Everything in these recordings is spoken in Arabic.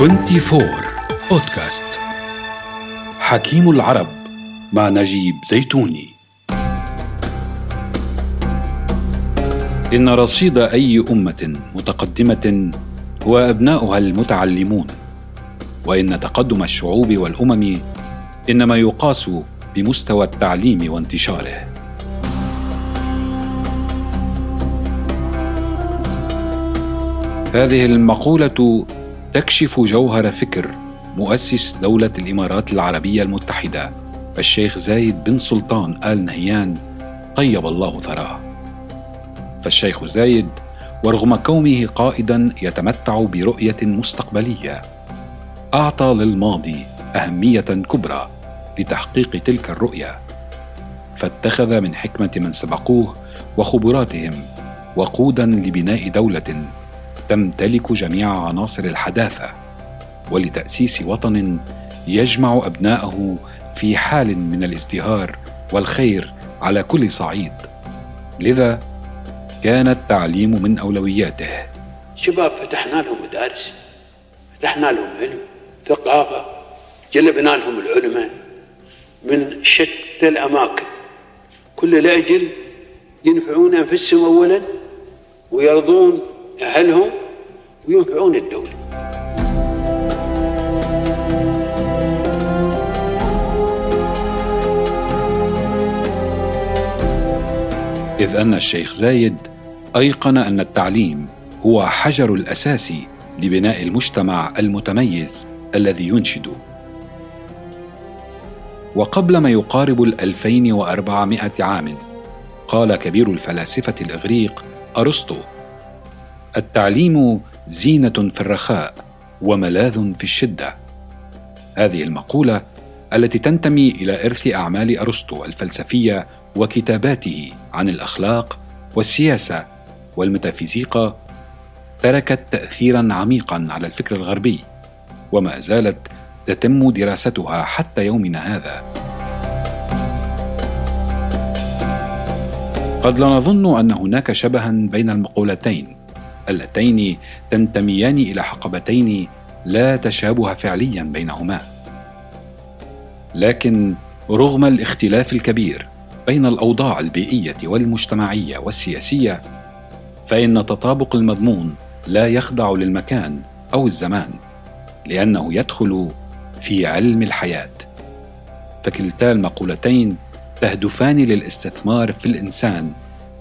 24 بودكاست حكيم العرب مع نجيب زيتوني. إن رصيد أي أمة متقدمة هو أبناؤها المتعلمون. وإن تقدم الشعوب والأمم إنما يقاس بمستوى التعليم وانتشاره. هذه المقولة تكشف جوهر فكر مؤسس دولة الإمارات العربية المتحدة الشيخ زايد بن سلطان آل نهيان طيب الله ثراه. فالشيخ زايد ورغم كونه قائدا يتمتع برؤية مستقبلية أعطى للماضي أهمية كبرى لتحقيق تلك الرؤية. فاتخذ من حكمة من سبقوه وخبراتهم وقودا لبناء دولة تمتلك جميع عناصر الحداثة ولتأسيس وطن يجمع أبناءه في حال من الازدهار والخير على كل صعيد. لذا كان التعليم من أولوياته. شباب فتحنا لهم مدارس فتحنا لهم علم ثقافة جلبنا لهم العلماء من شتى الأماكن. كل لاجل ينفعون أنفسهم اولا ويرضون أهلهم وينفعون الدولة. إذ أن الشيخ زايد أيقن أن التعليم هو حجر الأساس لبناء المجتمع المتميز الذي ينشد. وقبل ما يقارب الألفين وأربعمائة عام قال كبير الفلاسفة الإغريق أرسطو التعليم زينة في الرخاء وملاذ في الشدة. هذه المقولة التي تنتمي إلى إرث أعمال أرسطو الفلسفية وكتاباته عن الأخلاق والسياسة والميتافيزيقا تركت تاثيرا عميقا على الفكر الغربي وما زالت تتم دراستها حتى يومنا هذا. قد لا نظن أن هناك شبها بين المقولتين. اللتين تنتميان إلى حقبتين لا تشابه فعليا بينهما. لكن رغم الاختلاف الكبير بين الأوضاع البيئية والمجتمعية والسياسية فإن تطابق المضمون لا يخضع للمكان أو الزمان لأنه يدخل في علم الحياة. فكلتا المقولتين تهدفان للاستثمار في الإنسان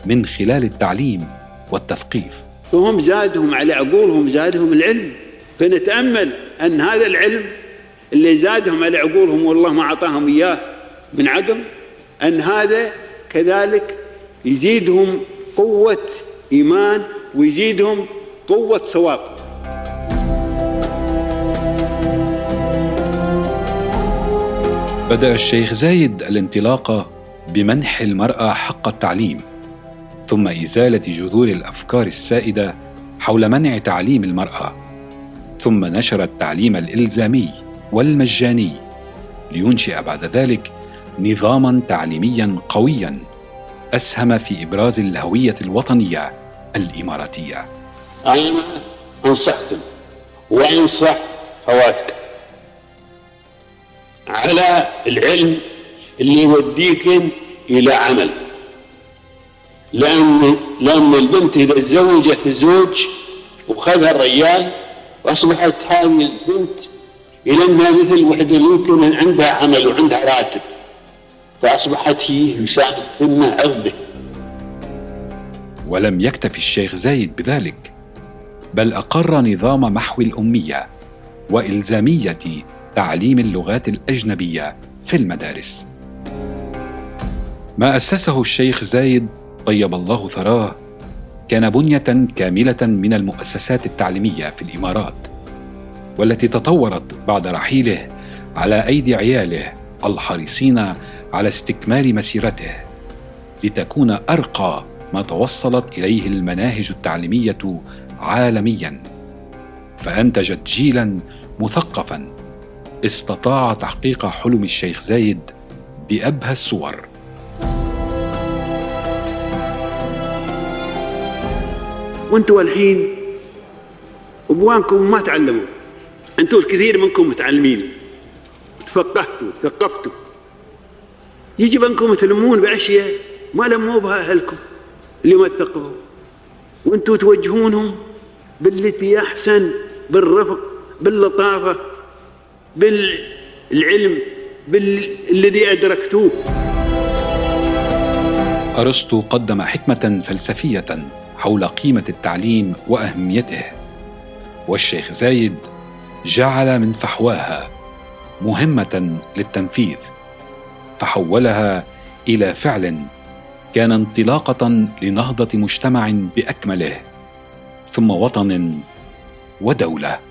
من خلال التعليم والتثقيف. فهم زادهم على عقولهم زادهم العلم. فنتأمل أن هذا العلم اللي زادهم على عقولهم والله ما أعطاهم إياه من عقل أن هذا كذلك يزيدهم قوة إيمان ويزيدهم قوة صواب بدأ الشيخ زايد الانطلاق بمنح المرأة حق التعليم. ثم إزالة جذور الأفكار السائدة حول منع تعليم المرأة ثم نشر التعليم الإلزامي والمجاني لينشئ بعد ذلك نظاما تعليميا قويا أسهم في إبراز الهويه الوطنية الإماراتية. أنا انصحكم وأنصح خواتكم على العلم اللي يوديكم إلى عمل لأن لأن البنت إذا تزوجت الزوج وخذها الرجال وأصبحت هذه البنت إلى أنها مثل وحدة يمكن عندها عمل وعندها راتب فأصبحت هي مساعدة همة عرضه. ولم يكتف الشيخ زايد بذلك بل أقر نظام محو الأمية وإلزامية تعليم اللغات الأجنبية في المدارس. ما أسسه الشيخ زايد طيب الله ثراه. كان بنية كاملة من المؤسسات التعليمية في الإمارات والتي تطورت بعد رحيله على أيدي عياله الحريصين على استكمال مسيرته لتكون أرقى ما توصلت إليه المناهج التعليمية عالميا. فأنتجت جيلا مثقفا استطاع تحقيق حلم الشيخ زايد بأبهى الصور. وأنتم الحين ابوانكم ما تعلموا. أنتم الكثير منكم متعلمين. تفقهتوا ثقفتوا يجب أنكم تلمون بأشياء ما لموا بها أهلكم. اللي ما ثقفوا وأنتم توجهونهم بالتي أحسن بالرفق باللطافة بالعلم بالذي أدركتوه. أرسطو قدم حكمة فلسفية. حول قيمة التعليم وأهميته. والشيخ زايد جعل من فحواها مهمة للتنفيذ فحولها إلى فعل كان انطلاقة لنهضة مجتمع بأكمله ثم وطن ودولة.